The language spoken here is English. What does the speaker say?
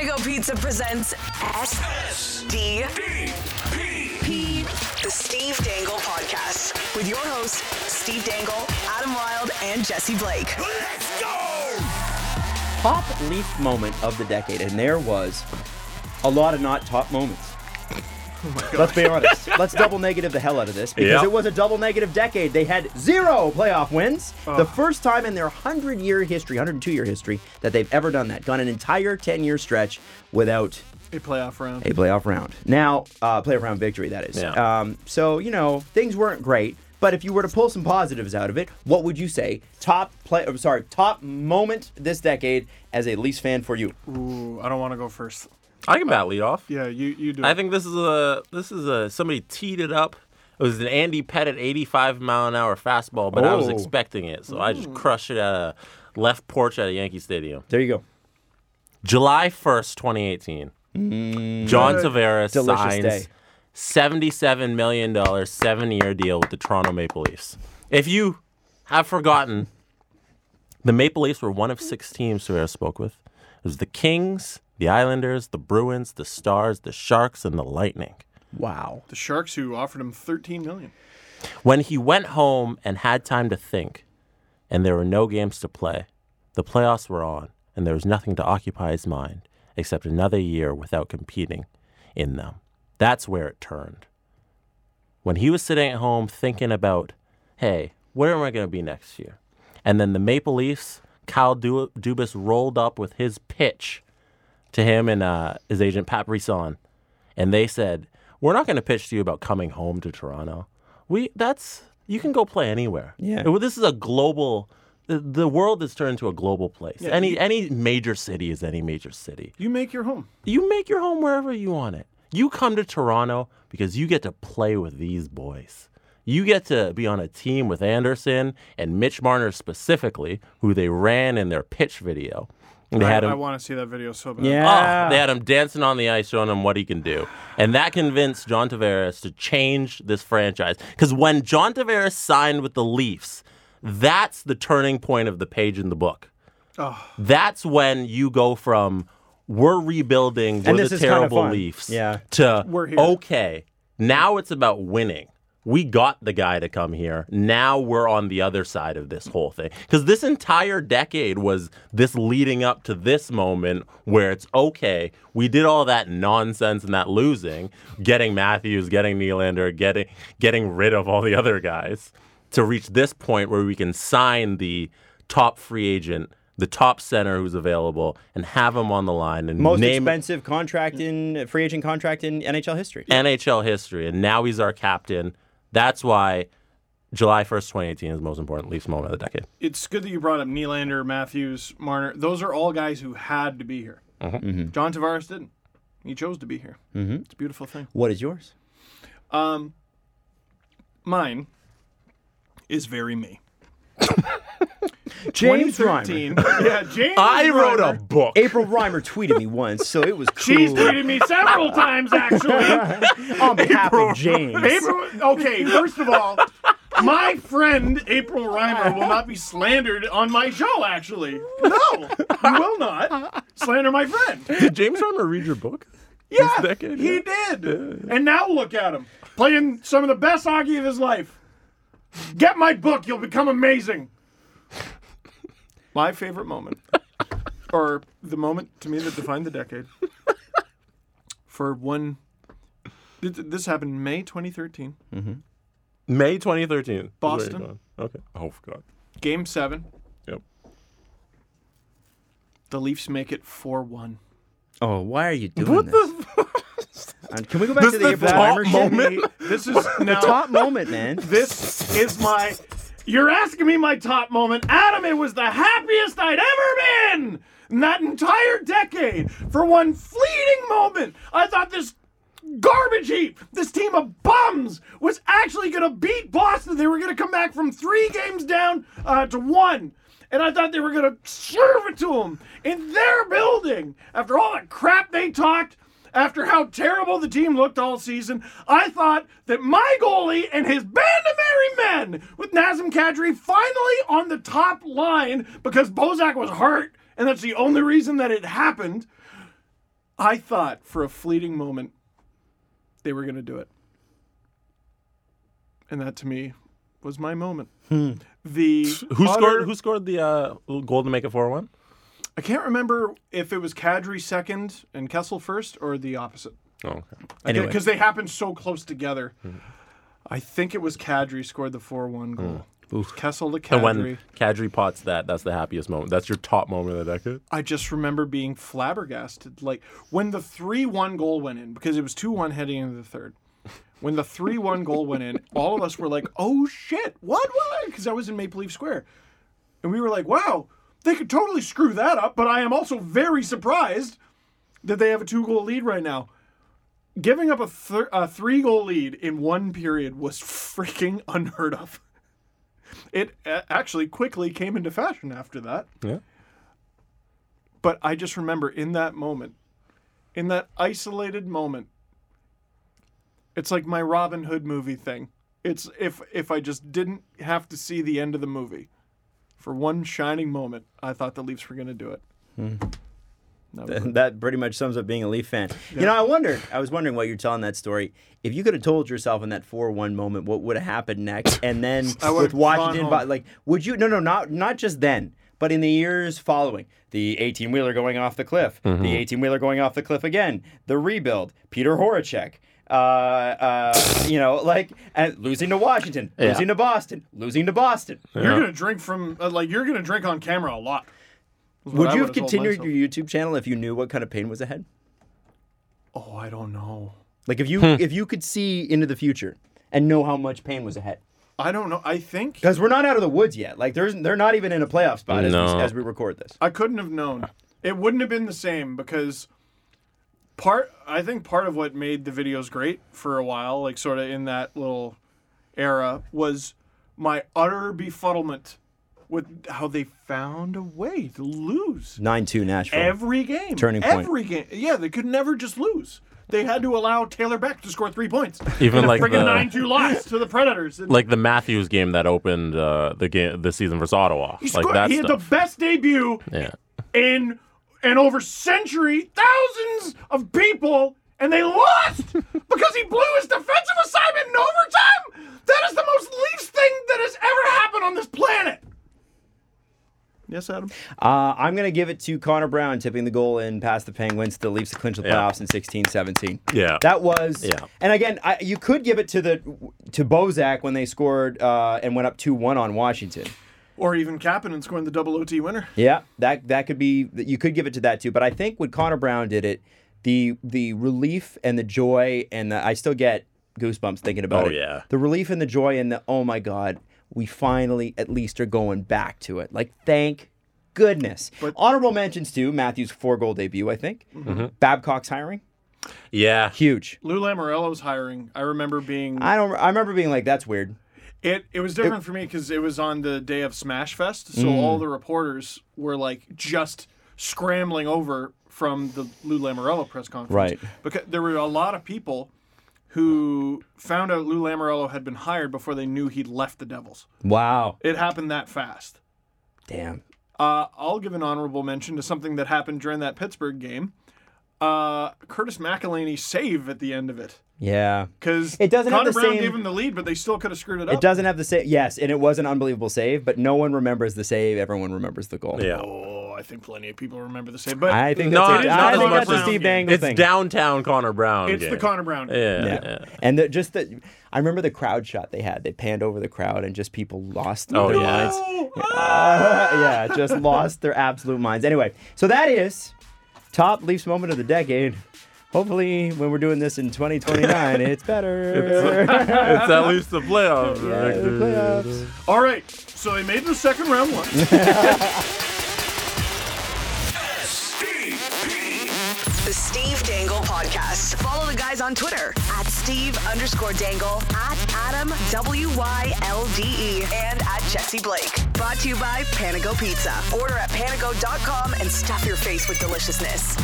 Panago Pizza presents SDP, the Steve Dangle Podcast, with your hosts, Steve Dangle, Adam Wylde, and Jesse Blake. Let's go! Top Leaf moment of the decade, and there was a lot of not top moments. Let's be honest. Let's double negative the hell out of this because Yep. it was a double negative decade. They had zero playoff wins. The first time in their 100 year history, 102 year history, that they've ever done that. Gone an entire 10 year stretch without A playoff round. a playoff round. Now, uh, playoff round victory, that is. Yeah. Um, so, you know, things weren't great. But if you were to pull some positives out of it, what would you say? Top play, I'm sorry, top moment this decade as a Leafs fan for you. Ooh, I don't want to go first. I can uh, bat lead off. Yeah, you you do. I it. think this is a this is a somebody teed it up. It was an Andy Pettitte 85 mile an hour fastball, but I was Oh. expecting it, so I just crushed it at a left porch at a Yankee Stadium. There you go. July 1st, 2018. Mm. John Tavares Delicious signs day. $77 million seven year deal with the Toronto Maple Leafs. If you have forgotten, the Maple Leafs were one of six teams Tavares spoke with. It was the Kings, the Islanders, the Bruins, the Stars, the Sharks, and the Lightning. Wow. the Sharks who offered him 13 million. When he went home and had time to think, and there were no games to play, the playoffs were on, and there was nothing to occupy his mind except another year without competing in them. That's where it turned. When he was sitting at home thinking about, hey, where am I going to be next year? And then the Maple Leafs, Kyle Dubas rolled up with his pitch to him and uh, his agent Pat Brisson, and they said, "We're not going to pitch to you about coming home to Toronto. We that's you can go play anywhere. Yeah. This is a global. The, the world has turned into a global place. any any major city is any major city. You make your home. You make your home wherever you want it. You come to Toronto because you get to play with these boys. You get to be on a team with Anderson and Mitch Marner specifically, who they ran in their pitch video. They I, had him I want to see that video so bad. Yeah. Oh, they had him dancing on the ice, showing him what he can do. And that convinced John Tavares to change this franchise. Because when John Tavares signed with the Leafs, that's the turning point of the page in the book. Oh. That's when you go from we're rebuilding, we're the is kinda terrible. Leafs, Yeah. to We're here. okay, now it's about winning. We got the guy to come here. Now we're on the other side of this whole thing. Because this entire decade was this leading up to this moment where it's okay, we did all that nonsense and that losing, getting Matthews, getting Nylander, getting getting rid of all the other guys to reach this point where we can sign the top free agent, the top center who's available, and have him on the line and Most name expensive contract in free agent contract in NHL history. NHL history, and now he's our captain. That's why July 1st, 2018 is the most important Leafs moment of the decade. It's good that you brought up Nylander, Matthews, Marner. Those are all guys who had to be here. Mm-hmm. John Tavares didn't. He chose to be here. Mm-hmm. It's a beautiful thing. What is yours? Um, mine is very me. James Reimer. yeah, James. I wrote Reimer. a book. April Reimer tweeted me once, so it was cool. She's tweeted me several times, actually. on behalf of James. April. Okay, first of all, my friend April Reimer will not be slandered on my show. Actually, no, you will not slander my friend. Did James Reimer read your book? Yeah, decade, he did. And now look at him playing some of the best hockey of his life. Get my book; you'll become amazing. My favorite moment, or the moment to me that defined the decade, for one. th- th- This happened May 2013. May 2013. Boston. Okay. Oh, God. Game seven. Yep. The Leafs make it 4 1. Oh, why are you doing What this? the? Uh, Can we go back This to the is the April top moment? This is now. Top moment, man. This is my. You're asking me my top moment. Adam, it was the happiest I'd ever been in that entire decade. For one fleeting moment, I thought this garbage heap, this team of bums, was actually going to beat Boston. They were going to come back from three games down uh, to one. And I thought they were going to serve it to them in their building. After all the crap they talked, after how terrible the team looked all season, I thought that my goalie and his band of merry men, with Nazem Kadri finally on the top line because Bozak was hurt, and that's the only reason that it happened, I thought for a fleeting moment they were going to do it. And that to me was my moment. The Who scored? Who scored the uh, goal to make it four one? I can't remember if it was Kadri second and Kessel first or the opposite. Oh, okay. Anyway. Because they happened so close together. Mm-hmm. I think it was Kadri scored the 4 1 goal. Mm. Kessel to And Kadri. when Kadri pots that, that's the happiest moment. That's your top moment of the decade. I just remember being flabbergasted. Like when the 3 1 goal went in, because it was 2 1 heading into the third. When the 3 1 goal went in, all of us were like, oh shit, what? What? Because I was in Maple Leaf Square. And we were like, wow, they could totally screw that up, but I am also very surprised that they have a two goal lead right now. Giving up a, thir- a three goal lead in one period was freaking unheard of. It actually quickly came into fashion after that. Yeah. But I just remember in that moment, in that isolated moment, it's like my Robin Hood movie thing. It's if if I just didn't have to see the end of the movie, for one shining moment, I thought the Leafs were going to do it. Hmm. That was that pretty much sums up being a Leaf fan. You know, I wondered. I was wondering while you're telling that story, if you could have told yourself in that four-one moment what would have happened next, and then with Washington, gone but home. like, would you? No, no, not not just then, but in the years following, the 18 wheeler going off the cliff, the mm-hmm. 18 wheeler going off the cliff again, the rebuild, Peter Horachek. Uh, uh, you know, like and losing to Washington, Yeah. losing to Boston, losing to Boston. You're gonna drink from uh, like you're gonna drink on camera a lot. Would you have continued your YouTube channel if you knew what kind of pain was ahead? Oh, I don't know. Like if you Hmm. if you could see into the future and know how much pain was ahead. I don't know. I think Because we're not out of the woods yet. Like there's they're not even in a playoff spot as, No. we, as we record this. I couldn't have known. It wouldn't have been the same because part I think part of what made the videos great for a while, like sort of in that little era, was my utter befuddlement with how they found a way to lose Nine two Nashville. every game. Turning point. Every game. Yeah, they could never just lose. They had to allow Taylor Beck to score three points. Even like friggin' the- nine two loss to the Predators. And Like the Matthews game that opened uh, the game this season versus Ottawa. he, like scored, that he had the best debut yeah. in and over century, thousands of people, and they lost because he blew his defensive assignment in overtime. That is the most Leafs thing that has ever happened on this planet. Yes, Adam. Uh, I'm gonna give it to Connor Brown tipping the goal in past the Penguins to the Leafs to clinch the Yeah. playoffs in 16-17. Yeah. That was Yeah. And again, I, you could give it to the to Bozak when they scored uh, and went up 2-1 on Washington. Or even Kapanen scoring the double OT winner. Yeah, that that could be you could give it to that too. But I think when Connor Brown did it, the the relief and the joy and the I still get goosebumps thinking about it. Oh, it. yeah. The relief and the joy and the oh my god, we finally at least are going back to it. Like thank goodness. But- Honorable mentions too. Matthew's four goal debut, I think. Mm-hmm. Babcock's hiring, Yeah. huge. Lou Lamoriello's hiring. I remember being I don't. I remember being like, that's weird. It it was different for me because it was on the day of Smash Fest, so Mm. all the reporters were like just scrambling over from the Lou Lamoriello press conference. Right. Because there were a lot of people who found out Lou Lamoriello had been hired before they knew he'd left the Devils. Wow. It happened that fast. Damn. Uh, I'll give an honorable mention to something that happened during that Pittsburgh game. Uh, Curtis McElhinney's save at the end of it. Yeah. Because It doesn't have Connor the Brown same- gave him the lead, but they still could have screwed it up. It doesn't have the same. Yes, and it was an unbelievable save, but no one remembers the save. Everyone remembers the goal. Yeah. Oh, I think plenty of people remember the same. But I think that's, it a, is I not think that's a Steve Dangle thing. It's thing. downtown Connor Brown. it's game. the Connor Brown. game. Yeah. Yeah. yeah. And the, just the, I remember the crowd shot they had. They panned over the crowd and just people lost Oh, their yeah. minds. Oh, Uh, yeah, just lost their absolute minds. Anyway, so that is top Leafs moment of the decade. Hopefully, when we're doing this in 2029, it's better. it's at least the playoffs. Yeah, the playoffs. All right. So they made the second round one. The Steve Dangle Podcast. Follow the guys on Twitter at Steve underscore Dangle, at Adam W Y L D E, and at Jesse Blake. Brought to you by Panago Pizza. Order at panago.com and stuff your face with deliciousness.